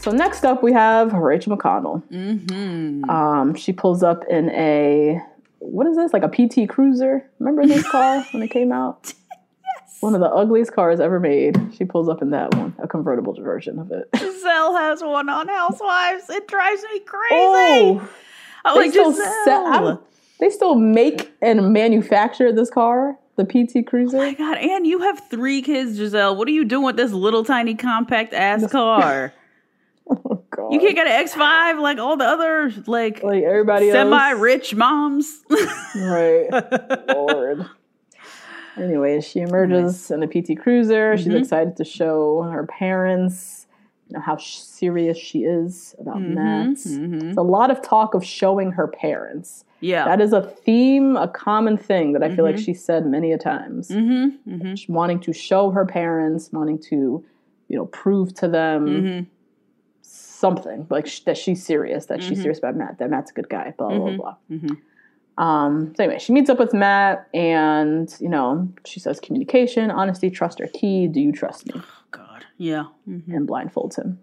So next up, we have Rachel McConnell. Mm-hmm. Um, she pulls up in a what is this? Like a PT Cruiser? Remember this car when it came out? yes. One of the ugliest cars ever made. She pulls up in that one, a convertible version of it. Giselle has one on Housewives. It drives me crazy. Oh, I like still Giselle. they still make and manufacture this car the PT Cruiser. Oh my god! And you have three kids, Giselle. What are you doing with this little tiny compact ass car? Oh, God. You can't get an X5 like all the other like like everybody semi-rich moms. right. Lord. Anyway, she emerges in a PT Cruiser. She's mm-hmm. excited to show her parents you know, how serious she is about mm-hmm. Mm-hmm. It's a lot of talk of showing her parents. Yeah. That is a theme, a common thing that I feel like mm-hmm. she said many a times. Mm-hmm. Mm-hmm. Wanting to show her parents, wanting to, you know, prove to them something like sh- that she's serious, that mm-hmm. she's serious about Matt, that Matt's a good guy, blah blah mm-hmm. blah. Mm-hmm. Um, so anyway, she meets up with Matt, and you know she says communication, honesty, trust are key. Do you trust me? Oh, God, yeah, mm-hmm. and blindfolds him.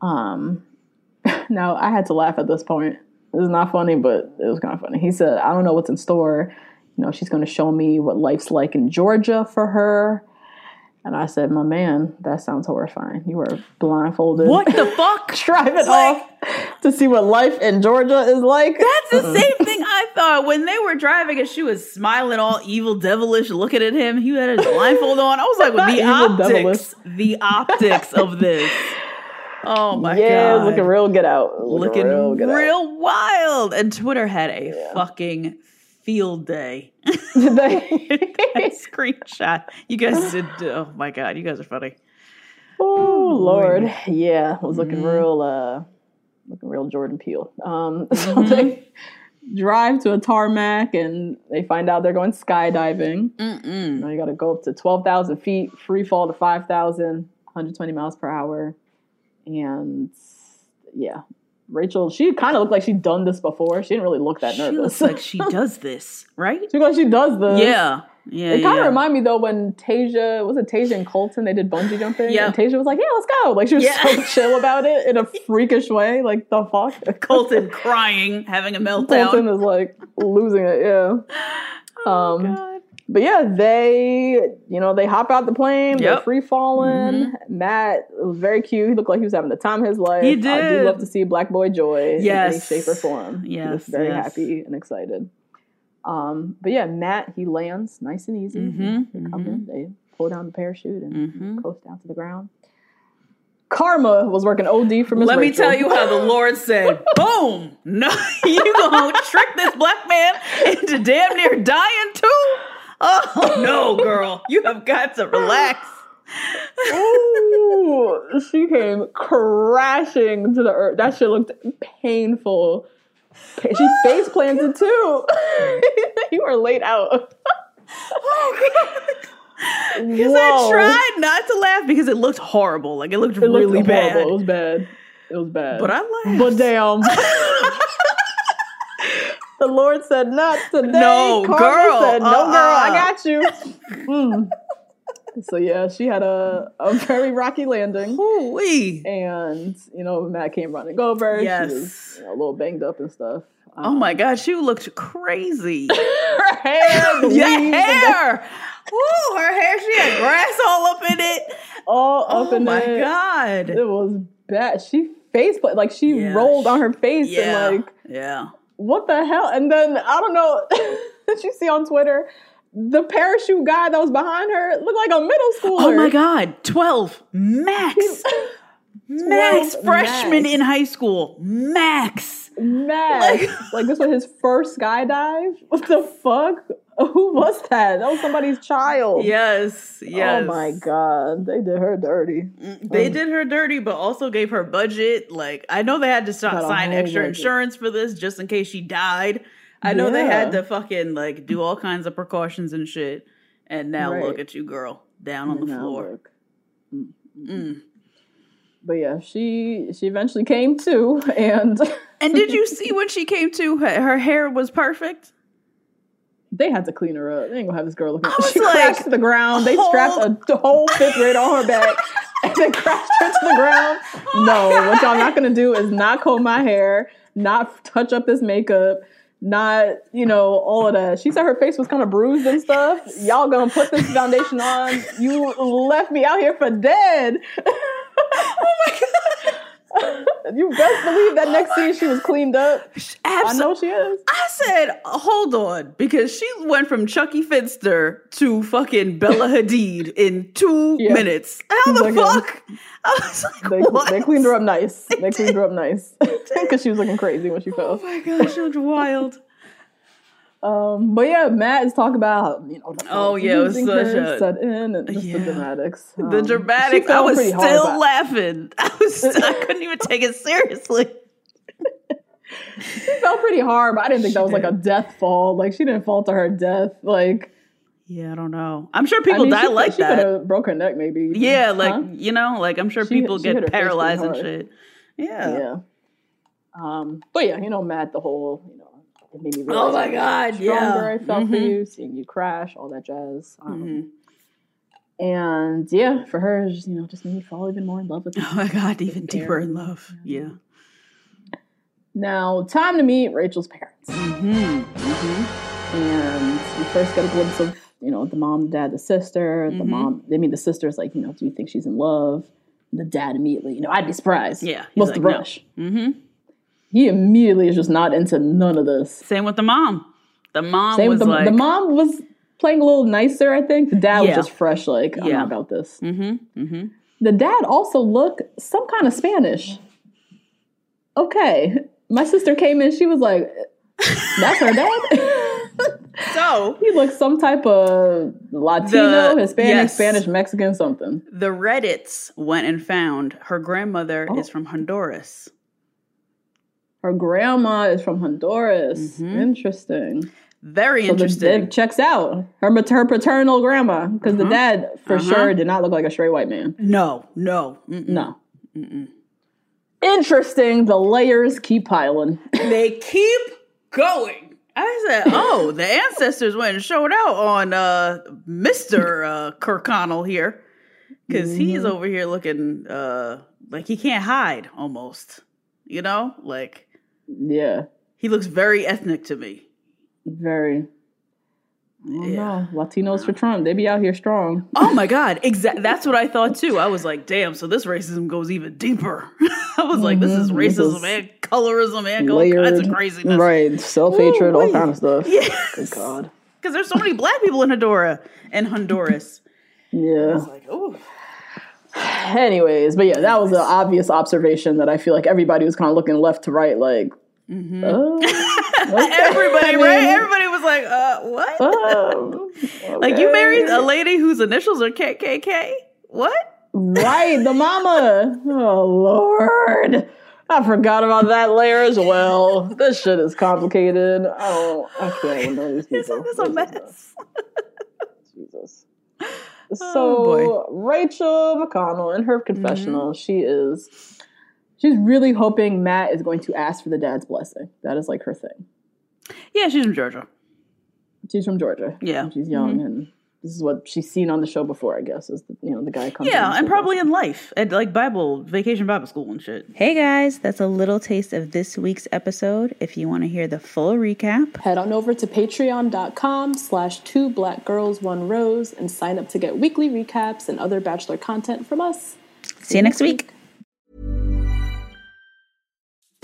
Um, now I had to laugh at this point. This is not funny, but it was kind of funny. He said, "I don't know what's in store. You know, she's going to show me what life's like in Georgia for her." And I said, My man, that sounds horrifying. You were blindfolded. What the fuck? driving like, off to see what life in Georgia is like. That's the mm same thing I thought when they were driving and she was smiling all evil devilish looking at him. He had his blindfold on. I was like, well, the optics, devilish. the optics of this. Oh my god. yeah, god. looking real get out. Looking, looking real, real wild. And Twitter had a yeah. fucking field day. Did they? screenshot. You guys did. Oh my god, you guys are funny. Oh, oh Lord, Lord. yeah, was looking mm-hmm. real, uh, looking real Jordan Peele. Um, so mm-hmm. they drive to a tarmac and they find out they're going skydiving. Mm-mm. You, you got to go up to twelve thousand feet, free fall to 5,000, 120 miles per hour, and yeah, Rachel, she kind of looked like she'd done this before. She didn't really look that nervous. she looks like she does this, right? she looks like she does this. Yeah. Yeah, it kind of yeah. remind me though when Tayshia was it Tayshia and Colton they did bungee jumping. Yeah, and Tayshia was like, "Yeah, let's go!" Like she was yeah. so chill about it in a freakish way. Like the fuck, Colton crying, having a meltdown. Colton is like losing it. Yeah. Oh, um, God but yeah, they you know they hop out the plane, yep. they're free falling. Mm-hmm. Matt was very cute. He looked like he was having the time of his life. He did. I do love to see Black Boy Joy yes. in any shape or form. Yes, he was very yes. happy and excited. Um, but yeah, Matt he lands nice and easy. Mm-hmm. They come mm-hmm. they pull down the parachute and mm-hmm. coast down to the ground. Karma was working OD for Miss Let Rachel. me tell you how the Lord said, "Boom! No, you gonna trick this black man into damn near dying too." Oh no, girl, you have got to relax. Ooh, she came crashing to the earth. That shit looked painful. She oh, face planted too. you are laid out. oh god. Because I tried not to laugh because it looked horrible. Like it looked it really looked bad. It was bad. It was bad. But I laughed. But damn. The Lord said, "Not today." No, Karma girl. Said, no, uh-uh. girl. I got you. Mm. so yeah, she had a, a very rocky landing. Ooh-wee. And, you know, Matt came running over. Yes. She was you know, a little banged up and stuff. Oh my god, she looked crazy. her hair, the Your weaves and hair. Woo, her hair, she had grass all up in it. all up Oh in my god. It was bad. She face pla- like she Yeah. rolled on her face Yeah. and like yeah. What the hell? And then I don't know. Did you see on Twitter the parachute guy that was behind her looked like a middle oh schooler? Oh my god, 12 max. Max 12 freshman max. in high school. Max. Max. Like, this was his first skydive. What the fuck? Who was that? That was somebody's child. Yes, yes. Oh my god, they did her dirty. They did her dirty, but also gave her budget. Like I know they had to sign extra budget. insurance for this just in case she died. I know they had to fucking like do all kinds of precautions and shit. And now Right. look at you, girl, down on the floor. Mm, mm, Mm. But yeah, she she eventually came to, and And did you see when she came to? Her, hair was perfect. they had to clean her up. They ain't gonna have this girl looking. I was she like, crashed to the ground. They strapped a whole fifth grade on her back, and then crashed her to the ground. Oh no, what y'all not gonna do is not comb my hair, not touch up this makeup. Not, you know, all of that. She said her face was kind of bruised and stuff. Y'all gonna put this foundation on. You left me out here for dead. Oh! You best believe that next scene she was cleaned up. I know she is. I said, hold on, because she went from Chuckie Finster to fucking Bella Hadid in two Yeah. minutes. How the Like, fuck? I was like, They, what? they cleaned her up nice. They, cleaned her up nice because she was looking crazy when she oh fell. Oh my gosh, she looked wild. Um, but yeah, Matt is talking about you know. Oh, yeah, it was such a- set in and just Yeah. the dramatics. The Um, dramatics, I was still laughing. I was, I couldn't even take it seriously. She fell pretty hard, but I didn't think She that was like a death fall. Like she didn't fall to her death. Like Yeah, I don't know. I'm sure I people mean, die she, like she that. broke her neck, maybe. Yeah, like Huh? you know, like I'm sure She- people get paralyzed and shit. Yeah. yeah. Um, but yeah, you know, Matt, the whole you know, it made me realize Oh my god, stronger yeah. I felt for Mhm. you, seeing you crash, all that jazz. Um, Mhm. And yeah, for her, just, you know, just made me fall even more in love with. Oh my god, even deeper in love. Yeah. Now, time to meet Rachel's parents. Mm-hmm. And we first get a glimpse of, you know, the mom, the dad, the sister. The Mhm. mom, I mean, the sister's like, you know, do you think she's in love? The dad immediately, you know, I'd be surprised. Yeah, What's like, the no. rush? Mm-hmm. He immediately is just not into none of this. Same with the mom. The mom Same was the, like, the mom was playing a little nicer, I think. The dad Yeah. was just fresh, like, I'm Yeah. not about this. Mm-hmm. Mm-hmm. The dad also looked some kind of Spanish. Okay. My sister came in, she was like, that's her dad? So he looked some type of Latino, The- Hispanic, yes. Spanish, Mexican, something. the Reddits went and found her grandmother Oh. is from Honduras. Her grandma is from Honduras. Mhm. Interesting. Very So the, interesting. it checks out. Her, her paternal grandma, because the Uh-huh. dad for Uh-huh. sure did not look like a straight white man. no, no, mm-mm. No. Mm-mm. Interesting. The layers keep piling. They keep going. I said, "Oh, the ancestors went and showed out on uh, Mister uh, Kirkconnell here, because he's Mm-hmm. over here looking uh, like he can't hide almost. You know, like yeah. he looks very ethnic to me. Very. Yeah. know. Latinos for Trump. They be out here strong. Oh my god, exactly. That's what I thought too. I was like, damn. So this racism goes even deeper. I was like, this is Mhm. This racism is and colorism and all kinds of craziness. Right. Self hatred, all kind of stuff. Yes. Good God. Because there's so many black people in Honduras and Honduras. Yeah. like, oh, Anyways, but yeah, that was an obvious observation that I feel like everybody was kind of looking left to right, like, Mm-hmm. oh, okay. everybody, I right? Everybody was like, uh, what? oh, Like you married a lady whose initials are KKK? What? Right, the mama. Oh Lord. I forgot about that layer as well. This shit is complicated. Don't I can't even know these people. it's a mess. Jesus. Oh, So Rachel McConnell in her confessional, Mm-hmm. she is she's really hoping Matt is going to ask for the dad's blessing. That is like her thing. Yeah, she's from Georgia. She's from Georgia. Yeah. She's young mm-hmm. and this is what she's seen on the show before, I guess, is the, you know the guy comes. Yeah, and probably in life at like Bible vacation Bible school and shit. Hey guys, that's a little taste of this week's episode. If you want to hear the full recap, head on over to patreon.com slash two black girls one rose and sign up to get weekly recaps and other bachelor content from us. See you next week.